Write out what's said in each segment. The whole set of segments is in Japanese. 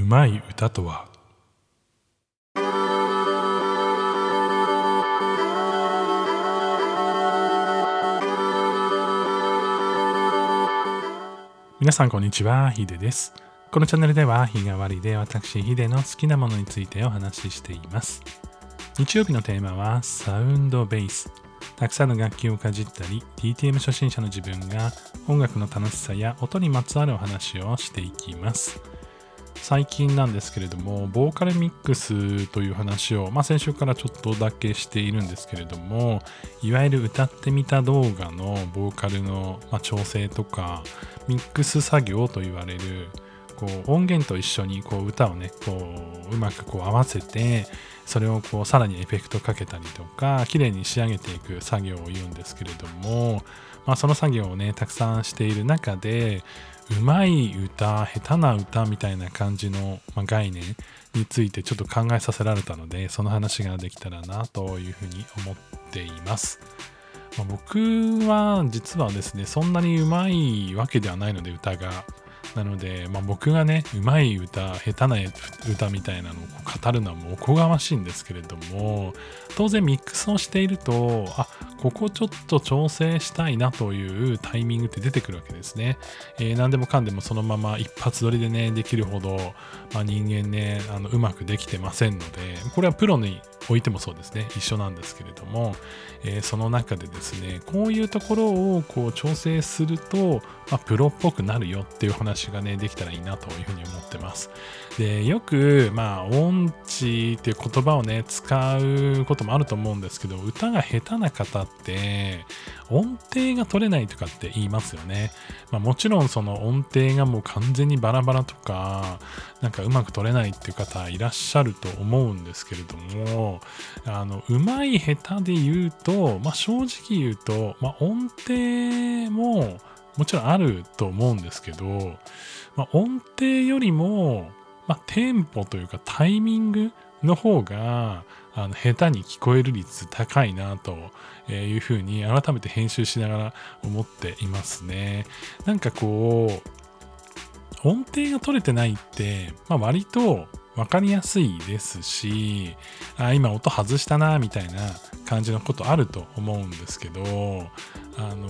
うまい歌とは？皆さんこんにちは、ヒデです。このチャンネルでは日替わりで私ヒデの好きなものについてお話ししています。日曜日のテーマはサウンドベース。たくさんの楽器をかじったり、DTM 初心者の自分が音楽の楽しさや音にまつわるお話をしていきます。最近なんですけれども、ボーカルミックスという話を、まあ、先週からちょっとだけしているんですけれども、いわゆる歌ってみた動画のボーカルの、まあ、調整とか、ミックス作業と言われる、こう音源と一緒にこう歌をね、こううまくこう合わせて、それをこうさらにエフェクトかけたりとか、綺麗に仕上げていく作業を言うんですけれども、まあ、その作業をね、たくさんしている中で、うまい歌、下手な歌みたいな感じの、まあ、概念についてちょっと考えさせられたので、その話ができたらなというふうに思っています。まあ、僕は実はですね、そんなにうまいわけではないので、歌が。なので、まあ、僕がね、うまい歌、下手な歌みたいなのを語るのはもうおこがましいんですけれども、当然ミックスをしていると、あ、ここちょっと調整したいなというタイミングって出てくるわけですね。えー何でもかんでもそのまま一発撮りでね、できるほど、まあ、人間ね、あのうまくできてませんので、これはプロにおいてもそうですね、一緒なんですけれども、えーその中でですね、こういうところをこう調整すると、まあ、プロっぽくなるよっていう話がね、できたらいいなというふうに思ってます。で、よく、まあ、音痴っていう言葉をね、使うこともあると思うんですけど、歌が下手な方って、音程が取れないとかって言いますよね。まあ、もちろんその音程がもう完全にバラバラとか、なんかうまく取れないっていう方いらっしゃると思うんですけれども、あの、うまい下手で言うと、まあ、正直言うと、まあ、音程ももちろんあると思うんですけど、まあ、音程よりも、まあ、テンポというかタイミングの方があの下手に聞こえる率高いなというふうに改めて編集しながら思っていますね。なんかこう音程が取れてないって、まあ、割と分かりやすいですしあ今音外したなみたいな感じのことあると思うんですけどあの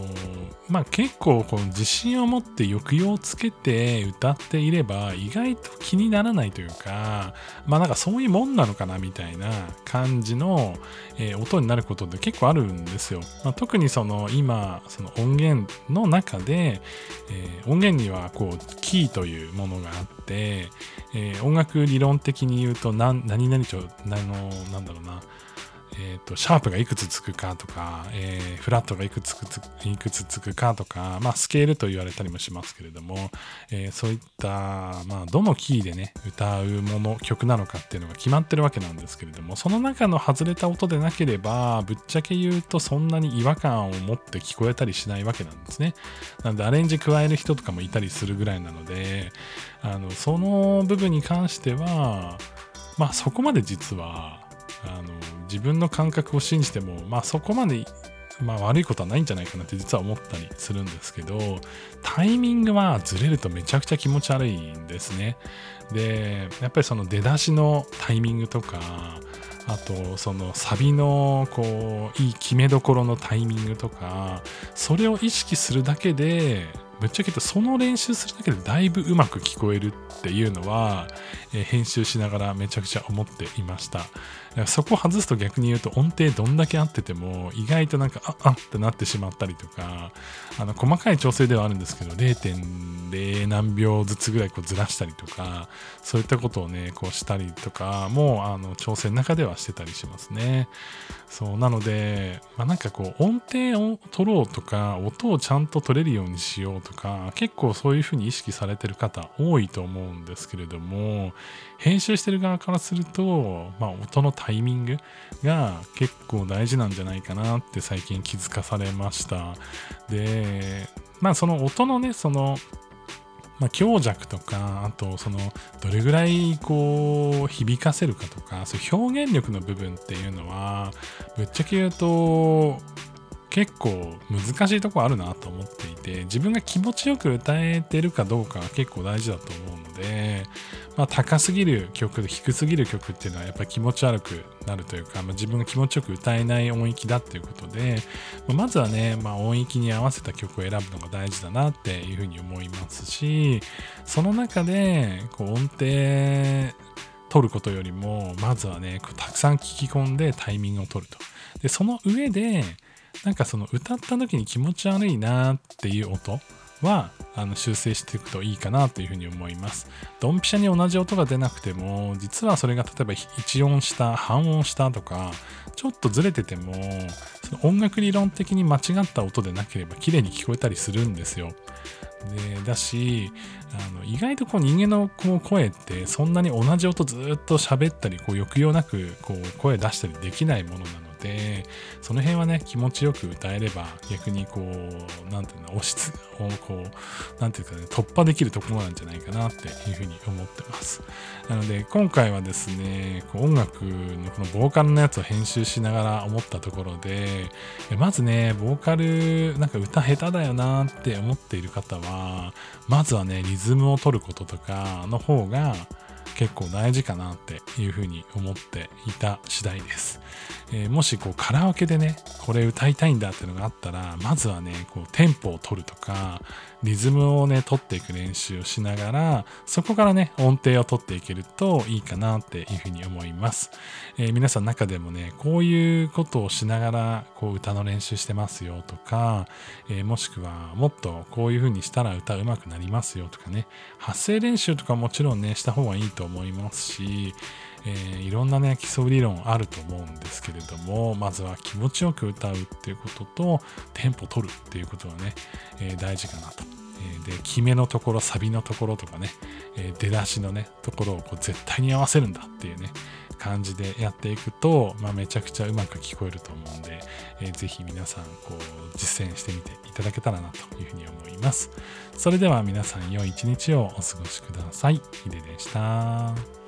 まあ結構この自信を持って抑揚をつけて歌っていれば意外と気にならないというかまあなんかそういうもんなのかなみたいな感じの、えー音になることって結構あるんですよ。まあ、特にその今その音源の中で、えー音源にはこうキーというものがあって、えー音楽理論的に言うと何何々とあのなんだろうなえー、とシャープがいくつつくかとか、えーフラットがいくつつくいくつつくかとか、まあ、スケールと言われたりもしますけれども、えーそういった、まあ、どのキーでね歌うもの曲なのかっていうのが決まってるわけなんですけれどもその中の外れた音でなければぶっちゃけ言うとそんなに違和感を持って聞こえたりしないわけなんですね。なのでアレンジ加える人とかもいたりするぐらいなのであのその部分に関してはまあそこまで実はあの自分の感覚を信じても、まあ、そこまで、まあ、悪いことはないんじゃないかなって実は思ったりするんですけどタイミングはずれるとめちゃくちゃ気持ち悪いんですね。でやっぱりその出だしのタイミングとかあとそのサビのこういい決めどころのタイミングとかそれを意識するだけでぶっちゃけ言うとその練習するだけでだいぶうまく聞こえるっていうのは、えー編集しながらめちゃくちゃ思っていました。そこを外すと逆に言うと音程どんだけ合ってても意外となんかああってなってしまったりとかあの細かい調整ではあるんですけど0.0何秒ずつぐらいこうずらしたりとかそういったことをねこうしたりとかもあの調整の中ではしてたりしますねそうなので、まあ、なんかこう音程を取ろうとか音をちゃんと取れるようにしようととか結構そういうふうに意識されてる方多いと思うんですけれども編集してる側からすると、まあ、音のタイミングが結構大事なんじゃないかなって最近気づかされました。でまあその音のねそのまあ、強弱とかあとそのどれぐらいこう響かせるかとかそういう表現力の部分っていうのはぶっちゃけ言うと結構難しいとこあるなと思っていて自分が気持ちよく歌えてるかどうかが結構大事だと思うので、まあ、高すぎる曲低すぎる曲っていうのはやっぱり気持ち悪くなるというか、まあ、自分が気持ちよく歌えない音域だっていうことで、まあ、まずはね、まあ、音域に合わせた曲を選ぶのが大事だなっていうふうに思いますしその中でこう音程取ることよりもまずはねたくさん聞き込んでタイミングを取ると。でその上でなんかその歌った時に気持ち悪いなっていう音はあの修正していくといいかなというふうに思います。ドンピシャに同じ音が出なくても、実はそれが例えば1音下、半音下とか、ちょっとずれてても、その音楽理論的に間違った音でなければ綺麗に聞こえたりするんですよ。でだしあの意外とこう人間のこう声ってそんなに同じ音ずっと喋ったりこう抑揚なくこう声出したりできないものなのでその辺はね気持ちよく歌えれば逆にこう何ていうの押しつをこう何ていうかね突破できるところなんじゃないかなっていうふうに思ってます。なので今回はですねこう音楽のこのボーカルのやつを編集しながら思ったところでまずねボーカルなんか歌下手だよなって思っている方はまずはねリズムを取ることとかの方が結構大事かなっていうふうに思っていた次第です。えー、もしこうカラオケでね、これ歌いたいんだっていうのがあったら、まずはね、こうテンポを取るとか、リズムをね、取っていく練習をしながら、そこからね、音程を取っていけるといいかなっていうふうに思います。えー、皆さん中でもね、こういうことをしながら、こう歌の練習してますよとか、えー、もしくはもっとこういうふうにしたら歌うまくなりますよとかね、発声練習とかもちろんね、した方がいいと思いますし、えー、いろんなね基礎理論あると思うんですけれどもまずは気持ちよく歌うっていうこととテンポ取るっていうことはね、えー、大事かなと。で決めのところサビのところとかね、え、出だしのねところをこう絶対に合わせるんだっていうね感じでやっていくと、まあ、めちゃくちゃうまく聞こえると思うんで、えー、ぜひ皆さんこう実践してみていただけたらなというふうに思います。それでは皆さん良い一日をお過ごしください。ヒデでした。